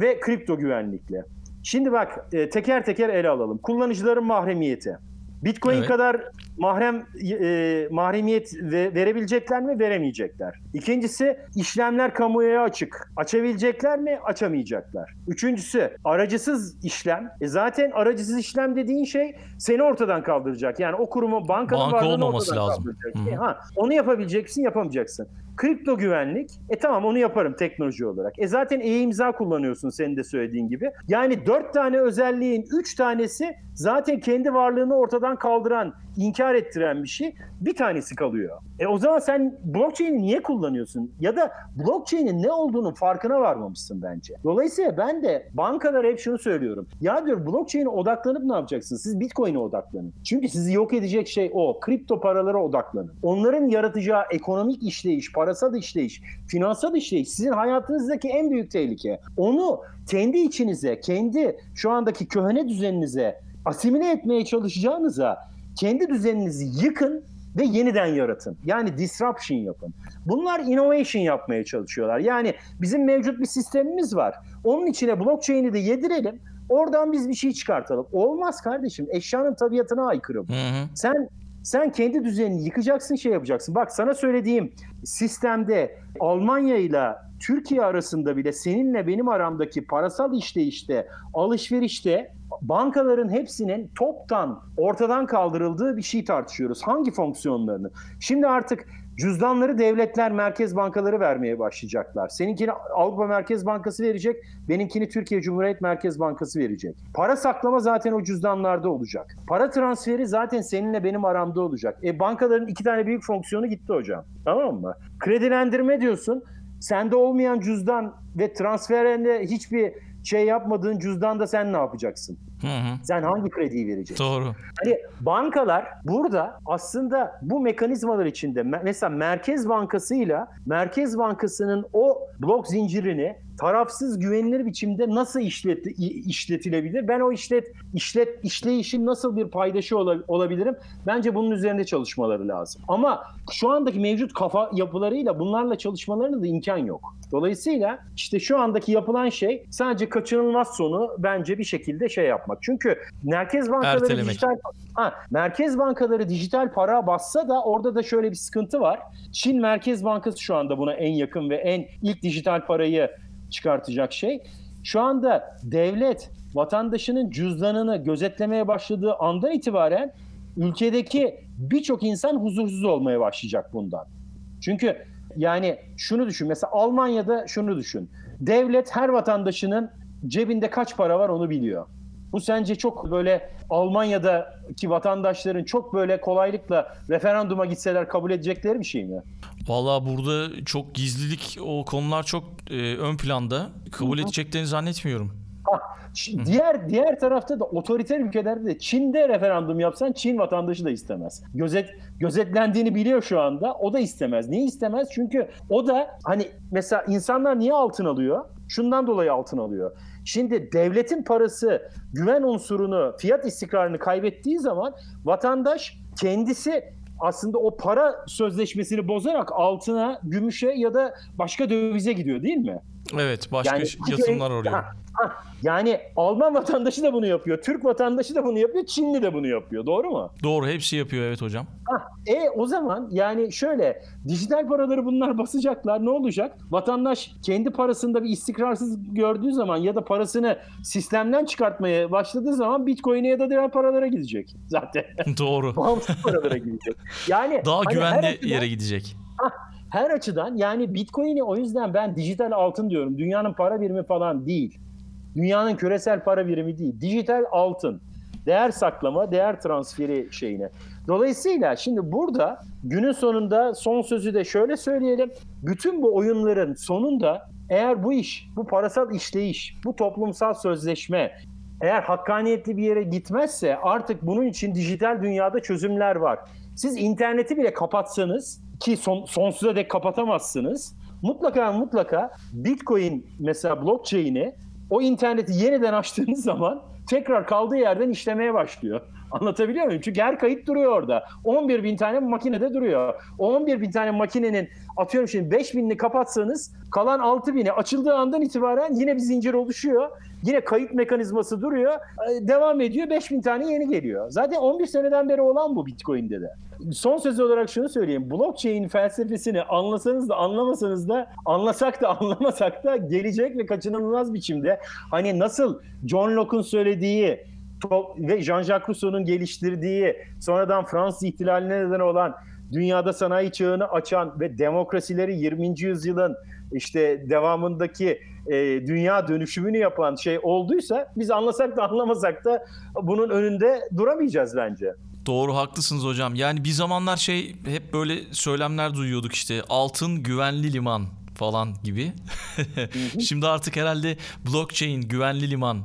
ve kripto güvenlikli. Şimdi bak e, teker teker ele alalım. Kullanıcıların mahremiyeti. Bitcoin Evet. kadar mahrem e, mahremiyet ve, verebilecekler mi? Veremeyecekler. İkincisi işlemler kamuoya açık. Açabilecekler mi? Açamayacaklar. Üçüncüsü aracısız işlem. E zaten aracısız işlem dediğin şey seni ortadan kaldıracak. Yani o kurumun bankanın Banka olmaması ortadan lazım. kaldıracak. E, ha, onu yapabileceksin, yapamayacaksın. Kripto güvenlik. E tamam onu yaparım teknoloji olarak. E zaten e-imza kullanıyorsun senin de söylediğin gibi. Yani dört tane özelliğin üç tanesi zaten kendi varlığını ortadan kaldıran, inkar ettiren bir şey. Bir tanesi kalıyor. E o zaman sen blockchain'i niye kullanıyorsun? Ya da blockchain'in ne olduğunun farkına varmamışsın bence. Dolayısıyla ben de bankalara hep şunu söylüyorum. Ya diyor blockchain'e odaklanıp ne yapacaksınız? Siz Bitcoin'e odaklanın. Çünkü sizi yok edecek şey o. Kripto paralara odaklanın. Onların yaratacağı ekonomik işleyiş, parasal işleyiş, finansal işleyiş sizin hayatınızdaki en büyük tehlike. Onu kendi içinize, kendi şu andaki köhne düzeninize asimile etmeye çalışacağınıza kendi düzeninizi yıkın ve yeniden yaratın. Yani disruption yapın. Bunlar innovation yapmaya çalışıyorlar. Yani bizim mevcut bir sistemimiz var. Onun içine blockchain'i de yedirelim. Oradan biz bir şey çıkartalım. Olmaz kardeşim. Eşyanın tabiatına aykırı bu. Hı hı. Sen sen kendi düzenini yıkacaksın, şey yapacaksın. Bak sana söylediğim sistemde Almanya ile Türkiye arasında bile seninle benim aramdaki parasal işleyişte, alışverişte bankaların hepsinin toptan ortadan kaldırıldığı bir şey tartışıyoruz. Hangi fonksiyonlarını? Şimdi artık cüzdanları devletler, merkez bankaları vermeye başlayacaklar. Seninkini Avrupa Merkez Bankası verecek, benimkini Türkiye Cumhuriyet Merkez Bankası verecek. Para saklama zaten o cüzdanlarda olacak. Para transferi zaten seninle benim aramda olacak. E bankaların iki tane büyük fonksiyonu gitti hocam. Tamam mı? Kredilendirme diyorsun. Sende olmayan cüzdan ve transferinde hiçbir şey yapmadığın cüzdanda sen ne yapacaksın? Hı hı. Sen hangi krediyi vereceksin? Doğru. Hani bankalar burada aslında bu mekanizmalar içinde mesela Merkez Bankası ile Merkez Bankası'nın o blok zincirini tarafsız güvenilir biçimde nasıl işlet, işletilebilir? Ben o işlet işlet işleyişin nasıl bir paydaşı olabilirim? Bence bunun üzerinde çalışmaları lazım. Ama şu andaki mevcut kafa yapılarıyla bunlarla çalışmalarının da imkan yok. Dolayısıyla işte şu andaki yapılan şey sadece kaçınılmaz sonu bence bir şekilde şey yapmak. Çünkü merkez bankaları Ertelemek. dijital ha, merkez bankaları dijital para bassa da orada da şöyle bir sıkıntı var. Çin Merkez Bankası şu anda buna en yakın ve en ilk dijital parayı çıkartacak şey. Şu anda devlet vatandaşının cüzdanını gözetlemeye başladığı andan itibaren ülkedeki birçok insan huzursuz olmaya başlayacak bundan. Çünkü yani şunu düşün mesela Almanya'da şunu düşün. Devlet her vatandaşının cebinde kaç para var onu biliyor. Bu sence çok böyle Almanya'daki vatandaşların çok böyle kolaylıkla referanduma gitseler kabul edecekleri bir şey mi? Valla burada çok gizlilik o konular çok e, ön planda. Kabul edeceklerini zannetmiyorum. Ha, diğer diğer tarafta da otoriter ülkelerde de Çin'de referandum yapsan Çin vatandaşı da istemez. Gözet gözetlendiğini biliyor şu anda. O da istemez. Niye istemez? Çünkü o da hani mesela insanlar niye altın alıyor? Şundan dolayı altın alıyor. Şimdi devletin parası güven unsurunu, fiyat istikrarını kaybettiği zaman vatandaş kendisi aslında o para sözleşmesini bozarak altına, gümüşe ya da başka dövize gidiyor değil mi? Evet, başka yani, yatırımlar. Ha, yani Alman vatandaşı da bunu yapıyor. Türk vatandaşı da bunu yapıyor. Çinli de bunu yapıyor. Doğru mu? Doğru. Hepsi yapıyor evet hocam. e o zaman yani şöyle dijital paraları bunlar basacaklar. Ne olacak? Vatandaş kendi parasında bir istikrarsız gördüğü zaman ya da parasını sistemden çıkartmaya başladığı zaman Bitcoin'e ya da diğer paralara gidecek zaten. Doğru. Bağımsız paralara gidecek. Yani daha hani güvenli yere gidecek. Her açıdan yani Bitcoin'i o yüzden ben dijital altın diyorum. Dünyanın para birimi falan değil. Dünyanın küresel para birimi değil. Dijital altın. Değer saklama, değer transferi şeyine. Dolayısıyla şimdi burada günün sonunda son sözü de şöyle söyleyelim. Bütün bu oyunların sonunda eğer bu iş, bu parasal işleyiş, bu toplumsal sözleşme eğer hakkaniyetli bir yere gitmezse artık bunun için dijital dünyada çözümler var. Siz interneti bile kapatsanız ki son, sonsuza dek kapatamazsınız. Mutlaka mutlaka Bitcoin mesela blockchain'i o interneti yeniden açtığınız zaman tekrar kaldığı yerden işlemeye başlıyor. Anlatabiliyor muyum? Çünkü her kayıt duruyor orada. 11 bin tane makinede duruyor. O 11 bin tane makinenin atıyorum şimdi 5 binini kapatsanız kalan 6 bini açıldığı andan itibaren yine bir zincir oluşuyor. Yine kayıt mekanizması duruyor. E, devam ediyor. 5 bin tane yeni geliyor. Zaten 11 seneden beri olan bu Bitcoin'de de. Son söz olarak şunu söyleyeyim. Blockchain felsefesini anlasanız da anlamasanız da anlasak da anlamasak da gelecek ve kaçınılmaz biçimde hani nasıl John Locke'un söylediği ve Jean-Jacques Rousseau'nun geliştirdiği sonradan Fransız ihtilaline neden olan dünyada sanayi çağını açan ve demokrasileri 20. yüzyılın işte devamındaki e, dünya dönüşümünü yapan şey olduysa biz anlasak da anlamasak da bunun önünde duramayacağız bence. Doğru haklısınız hocam. Yani bir zamanlar şey hep böyle söylemler duyuyorduk işte altın güvenli liman falan gibi. Şimdi artık herhalde blockchain güvenli liman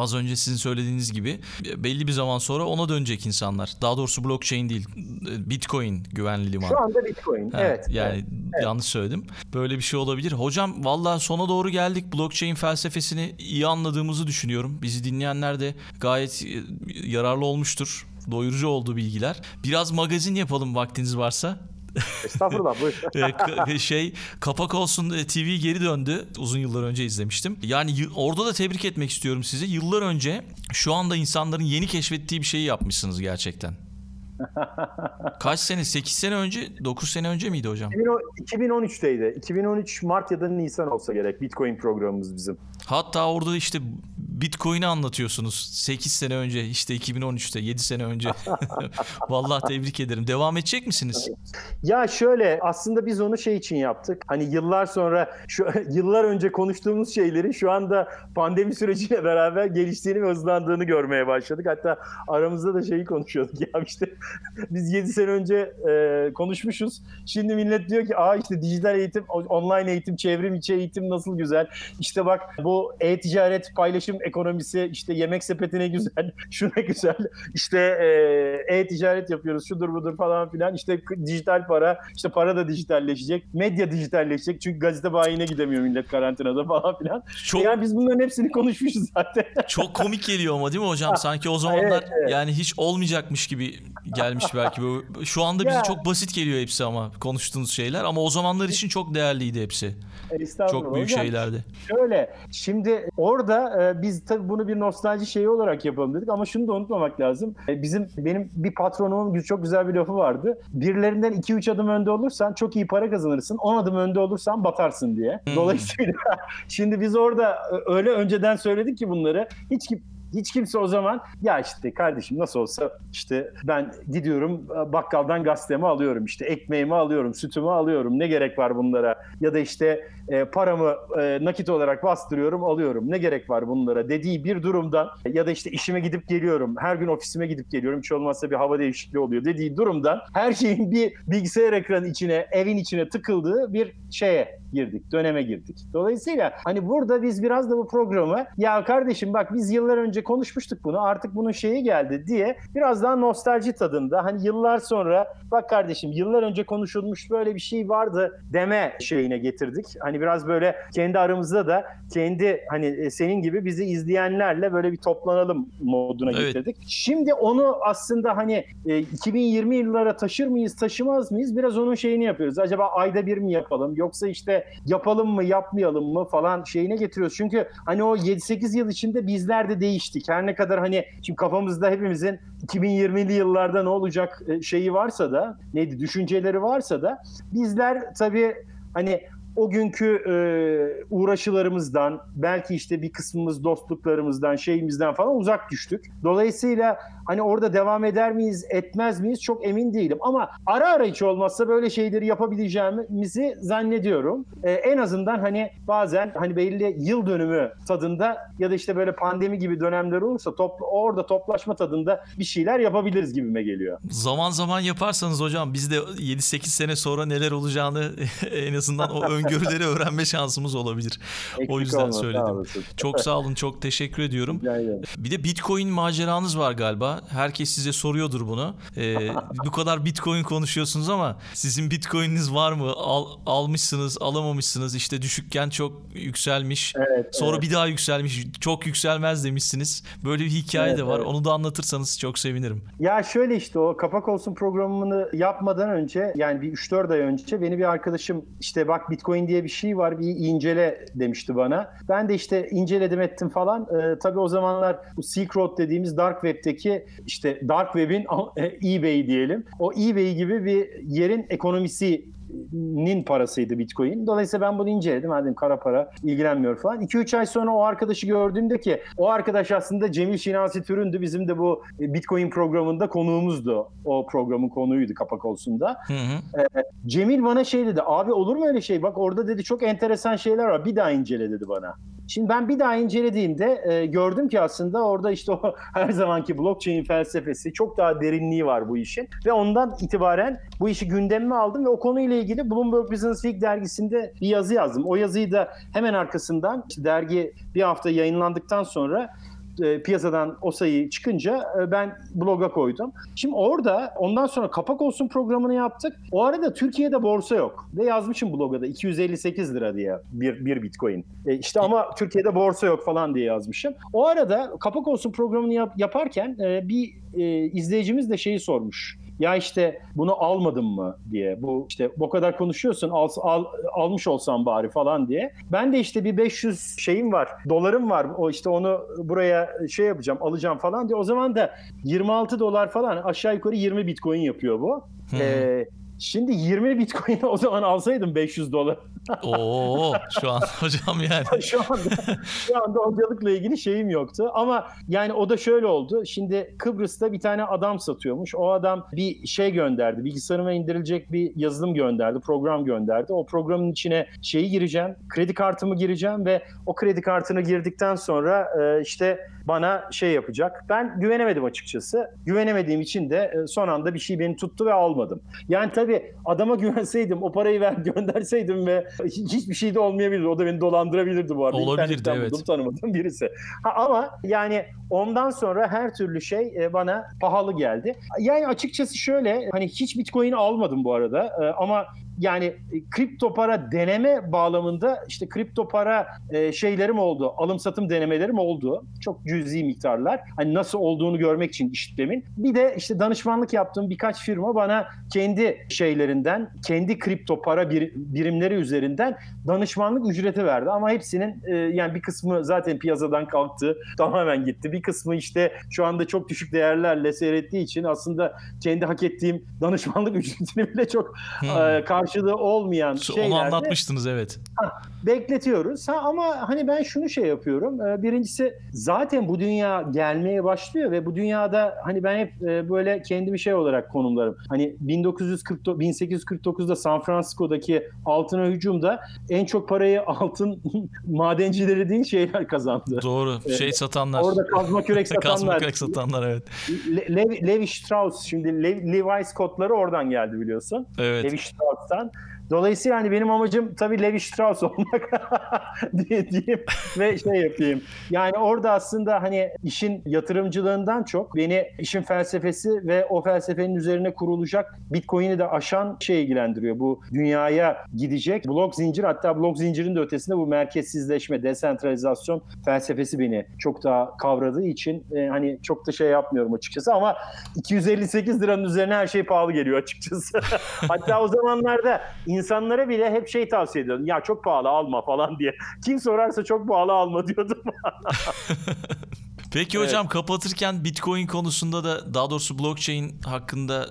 Az önce sizin söylediğiniz gibi belli bir zaman sonra ona dönecek insanlar. Daha doğrusu blockchain değil, Bitcoin güvenli liman. Şu anda Bitcoin, ha, evet. Yani evet. yanlış söyledim. Böyle bir şey olabilir. Hocam valla sona doğru geldik. Blockchain felsefesini iyi anladığımızı düşünüyorum. Bizi dinleyenler de gayet e, yararlı olmuştur. Doyurucu oldu bilgiler. Biraz magazin yapalım vaktiniz varsa. Estağfurullah buyur. Ee, şey Kapak Olsun e, TV geri döndü. Uzun yıllar önce izlemiştim. Yani orada da tebrik etmek istiyorum sizi. Yıllar önce şu anda insanların yeni keşfettiği bir şeyi yapmışsınız gerçekten. Kaç sene? 8 sene önce, 9 sene önce miydi hocam? 2013'teydi. 2013 Mart ya da Nisan olsa gerek Bitcoin programımız bizim. Hatta orada işte Bitcoin'i anlatıyorsunuz. 8 sene önce işte 2013'te 7 sene önce. Vallahi tebrik ederim. Devam edecek misiniz? Ya şöyle aslında biz onu şey için yaptık. Hani yıllar sonra şu yıllar önce konuştuğumuz şeylerin şu anda pandemi süreciyle beraber geliştiğini ve hızlandığını görmeye başladık. Hatta aramızda da şeyi konuşuyorduk. Ya işte biz 7 sene önce e, konuşmuşuz. Şimdi millet diyor ki aa işte dijital eğitim, online eğitim, çevrim içi eğitim nasıl güzel. İşte bak bu e-ticaret, paylaşım ekonomisi, işte yemek sepetine güzel, şuna güzel. İşte e, e-ticaret yapıyoruz, şudur budur falan filan. İşte dijital para, işte para da dijitalleşecek. Medya dijitalleşecek. Çünkü gazete bayine gidemiyor millet karantinada falan filan. Çok, yani biz bunların hepsini konuşmuşuz zaten. çok komik geliyor ama değil mi hocam? Sanki o zamanlar evet, evet. yani hiç olmayacakmış gibi gelmiş belki. Şu anda bize çok basit geliyor hepsi ama konuştuğunuz şeyler. Ama o zamanlar için çok değerliydi hepsi. Çok büyük Hocam, şeylerdi. Şöyle şimdi orada e, biz tabii bunu bir nostalji şeyi olarak yapalım dedik ama şunu da unutmamak lazım. E, bizim benim bir patronumun çok güzel bir lafı vardı. Birilerinden 2-3 adım önde olursan çok iyi para kazanırsın. 10 adım önde olursan batarsın diye. Hmm. Dolayısıyla şimdi biz orada öyle önceden söyledik ki bunları. Hiç hiç kimse o zaman ya işte kardeşim nasıl olsa işte ben gidiyorum bakkaldan gazetemi alıyorum işte ekmeğimi alıyorum sütümü alıyorum ne gerek var bunlara? Ya da işte e, paramı e, nakit olarak bastırıyorum alıyorum ne gerek var bunlara? dediği bir durumdan ya da işte işime gidip geliyorum her gün ofisime gidip geliyorum hiç olmazsa bir hava değişikliği oluyor dediği durumdan her şeyin bir bilgisayar ekranı içine evin içine tıkıldığı bir şeye girdik döneme girdik. Dolayısıyla hani burada biz biraz da bu programı ya kardeşim bak biz yıllar önce konuşmuştuk bunu artık bunun şeyi geldi diye biraz daha nostalji tadında hani yıllar sonra bak kardeşim yıllar önce konuşulmuş böyle bir şey vardı deme şeyine getirdik. Hani biraz böyle kendi aramızda da kendi hani e, senin gibi bizi izleyenlerle böyle bir toplanalım moduna evet. getirdik. Şimdi onu aslında hani 2020 yıllara taşır mıyız taşımaz mıyız biraz onun şeyini yapıyoruz. Acaba ayda bir mi yapalım yoksa işte yapalım mı yapmayalım mı falan şeyine getiriyoruz. Çünkü hani o 7-8 yıl içinde bizler de değiştik. Her ne kadar hani şimdi kafamızda hepimizin 2020'li yıllarda ne olacak e, şeyi varsa da neydi düşünceleri varsa da bizler tabii hani o günkü e, uğraşılarımızdan belki işte bir kısmımız dostluklarımızdan şeyimizden falan uzak düştük. Dolayısıyla hani orada devam eder miyiz etmez miyiz çok emin değilim. Ama ara ara hiç olmazsa böyle şeyleri yapabileceğimizi zannediyorum. E, en azından hani bazen hani belli yıl dönümü tadında ya da işte böyle pandemi gibi dönemler olursa topla, orada toplaşma tadında bir şeyler yapabiliriz gibime geliyor. Zaman zaman yaparsanız hocam biz de 7-8 sene sonra neler olacağını en azından o öngörüleri öğrenme şansımız olabilir. Eksik o yüzden olma, söyledim. Sağ çok sağ olun, çok teşekkür ediyorum. Bir de Bitcoin maceranız var galiba. Herkes size soruyordur bunu. Ee, bu kadar Bitcoin konuşuyorsunuz ama sizin Bitcoin'iniz var mı? Al, almışsınız, alamamışsınız. İşte düşükken çok yükselmiş. Evet, Sonra evet. bir daha yükselmiş. Çok yükselmez demişsiniz. Böyle bir hikaye Evet, de var. evet. Onu da anlatırsanız çok sevinirim. Ya şöyle işte o kapak olsun programını yapmadan önce yani bir 3-4 ay önce beni bir arkadaşım işte bak Bitcoin diye bir şey var bir incele demişti bana. Ben de işte inceledim ettim falan. Ee, tabii o zamanlar bu Silk Road dediğimiz Dark Web'teki işte Dark Web'in e, eBay diyelim. O eBay gibi bir yerin ekonomisi nin parasıydı Bitcoin. Dolayısıyla ben bunu inceledim. Dedim kara para ilgilenmiyor falan. 2-3 ay sonra o arkadaşı gördüğümde ki o arkadaş aslında Cemil Şinasi Türündü. Bizim de bu Bitcoin programında konuğumuzdu. O programın konuydu kapak olsun da. Hı hı. Ee, Cemil bana şey dedi. Abi olur mu öyle şey? Bak orada dedi çok enteresan şeyler var. Bir daha incele dedi bana. Şimdi ben bir daha incelediğimde e, gördüm ki aslında orada işte o her zamanki blockchain felsefesi çok daha derinliği var bu işin. Ve ondan itibaren bu işi gündemime aldım ve o konuyla ilgili Bloomberg Business Week dergisinde bir yazı yazdım. O yazıyı da hemen arkasından işte dergi bir hafta yayınlandıktan sonra e, piyasadan o sayı çıkınca e, ben bloga koydum. Şimdi orada ondan sonra kapak olsun programını yaptık. O arada Türkiye'de borsa yok. Ve yazmışım bloga da 258 lira diye bir, bir bitcoin. E, işte ama Türkiye'de borsa yok falan diye yazmışım. O arada kapak olsun programını yap, yaparken e, bir izleyicimiz de şeyi sormuş. Ya işte bunu almadın mı diye. Bu işte bu kadar konuşuyorsun al, al, almış olsan bari falan diye. Ben de işte bir 500 şeyim var. Dolarım var. O işte onu buraya şey yapacağım alacağım falan diye. O zaman da 26 dolar falan aşağı yukarı 20 bitcoin yapıyor bu. Ee, Şimdi 20 Bitcoin'i o zaman alsaydım 500 dolar. Oo şu an hocam yani. şu anda şu anda hocalıkla ilgili şeyim yoktu ama yani o da şöyle oldu. Şimdi Kıbrıs'ta bir tane adam satıyormuş. O adam bir şey gönderdi. Bilgisayarıma indirilecek bir yazılım gönderdi, program gönderdi. O programın içine şeyi gireceğim, kredi kartımı gireceğim ve o kredi kartını girdikten sonra e, işte bana şey yapacak. Ben güvenemedim açıkçası. Güvenemediğim için de e, son anda bir şey beni tuttu ve almadım. Yani tabii adama güvenseydim, o parayı ver gönderseydim ve hiçbir şey de olmayabilir. O da beni dolandırabilirdi bu arada. Olabilirdi evet. Buldum, tanımadığım birisi. Ha, ama yani ondan sonra her türlü şey e, bana pahalı geldi. Yani açıkçası şöyle hani hiç Bitcoin almadım bu arada e, ama yani e, kripto para deneme bağlamında işte kripto para e, şeylerim oldu. Alım satım denemelerim oldu. Çok cüzi miktarlar. Hani nasıl olduğunu görmek için işlemin. Bir de işte danışmanlık yaptığım birkaç firma bana kendi şeylerinden, kendi kripto para bir, birimleri üzerinden danışmanlık ücreti verdi. Ama hepsinin e, yani bir kısmı zaten piyasadan kalktı. Tamamen gitti. Bir kısmı işte şu anda çok düşük değerlerle seyrettiği için aslında kendi hak ettiğim danışmanlık ücretini bile çok hmm. e, karşı karşılığı olmayan şeylerde... Onu anlatmıştınız evet. Ha, bekletiyoruz. Ha, ama hani ben şunu şey yapıyorum. Ee, birincisi zaten bu dünya gelmeye başlıyor ve bu dünyada hani ben hep e, böyle kendimi şey olarak konumlarım. Hani 1940 1849'da San Francisco'daki altına hücumda en çok parayı altın madencileri değil şeyler kazandı. Doğru. Ee, şey satanlar. Orada kazma kürek satanlar. kazma kürek satanlar evet. Le- Levi, Levi Strauss şimdi Le- Levi's kotları oradan geldi biliyorsun. Evet. Levi Strauss'tan insan. Dolayısıyla hani benim amacım tabii Levi Strauss olmak diye diyeyim ve şey yapayım. Yani orada aslında hani işin yatırımcılığından çok beni işin felsefesi ve o felsefenin üzerine kurulacak Bitcoin'i de aşan şey ilgilendiriyor. Bu dünyaya gidecek blok zincir hatta blok zincirin de ötesinde bu merkezsizleşme, desentralizasyon felsefesi beni çok daha kavradığı için e, hani çok da şey yapmıyorum açıkçası ama 258 liranın üzerine her şey pahalı geliyor açıkçası. hatta o zamanlarda insanlara bile hep şey tavsiye ediyordum. Ya çok pahalı alma falan diye. Kim sorarsa çok pahalı alma diyordum. Peki hocam evet. kapatırken Bitcoin konusunda da daha doğrusu blockchain hakkında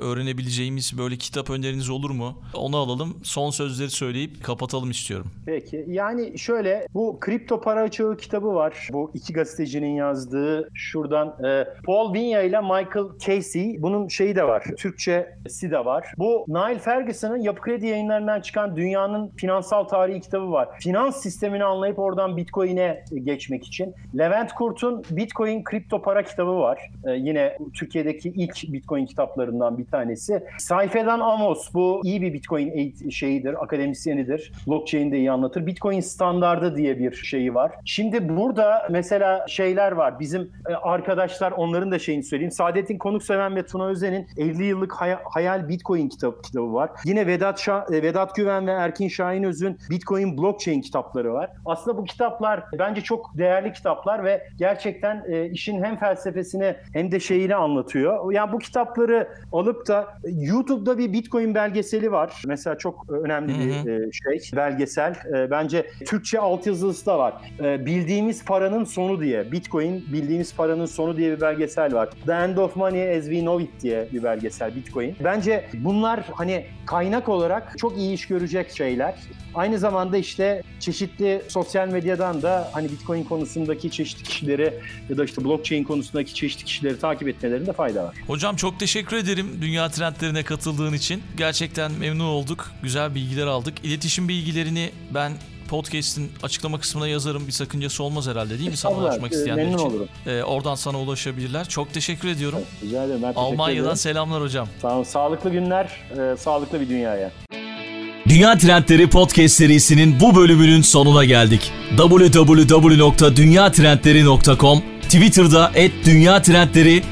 öğrenebileceğimiz böyle kitap öneriniz olur mu? Onu alalım. Son sözleri söyleyip kapatalım istiyorum. Peki. Yani şöyle bu Kripto Para Çağı kitabı var. Bu iki gazetecinin yazdığı şuradan e, Paul Vinya ile Michael Casey. Bunun şeyi de var. Türkçesi de var. Bu Niall Ferguson'ın Yapı Kredi yayınlarından çıkan Dünyanın Finansal Tarihi kitabı var. Finans sistemini anlayıp oradan Bitcoin'e geçmek için. Levent Kurt'un Bitcoin Kripto Para kitabı var. E, yine Türkiye'deki ilk Bitcoin kitaplarından bir tanesi. Sayfedan Amos bu iyi bir Bitcoin şeyidir, akademisyenidir. Blockchain'i de iyi anlatır. Bitcoin standardı diye bir şeyi var. Şimdi burada mesela şeyler var. Bizim e, arkadaşlar onların da şeyini söyleyeyim. Saadettin Konukseven ve Tuna Özen'in 50 yıllık hayal Bitcoin kitap, kitabı var. Yine Vedat Şah, e, Vedat Güven ve Erkin Şahin Öz'ün Bitcoin Blockchain kitapları var. Aslında bu kitaplar bence çok değerli kitaplar ve gerçekten e, işin hem felsefesini hem de şeyini anlatıyor. Yani bu kitapları alıp da YouTube'da bir Bitcoin belgeseli var. Mesela çok önemli bir e, şey belgesel. E, bence Türkçe altyazısı da var. E, bildiğimiz paranın sonu diye. Bitcoin bildiğimiz paranın sonu diye bir belgesel var. The End of Money as We Know It diye bir belgesel Bitcoin. Bence bunlar hani kaynak olarak çok iyi iş görecek şeyler. Aynı zamanda işte çeşitli sosyal medyadan da hani Bitcoin konusundaki çeşitli kişileri ya da işte blockchain konusundaki çeşitli kişileri takip etmelerinde fayda var. Hocam çok teşekkür ederim dünya trendlerine katıldığın için. Gerçekten memnun olduk. Güzel bilgiler aldık. İletişim bilgilerini ben podcast'in açıklama kısmına yazarım. Bir sakıncası olmaz herhalde değil mi sana ulaşmak isteyenler memnun için? olurum. Ee, oradan sana ulaşabilirler. Çok teşekkür ediyorum. Rica ederim. Ben Almanya'dan ederim. selamlar hocam. Sağ olun. Sağlıklı günler, e, sağlıklı bir dünyaya. Dünya Trendleri Podcast serisinin bu bölümünün sonuna geldik. www.dünyatrendleri.com Twitter'da @dünya_trendleri,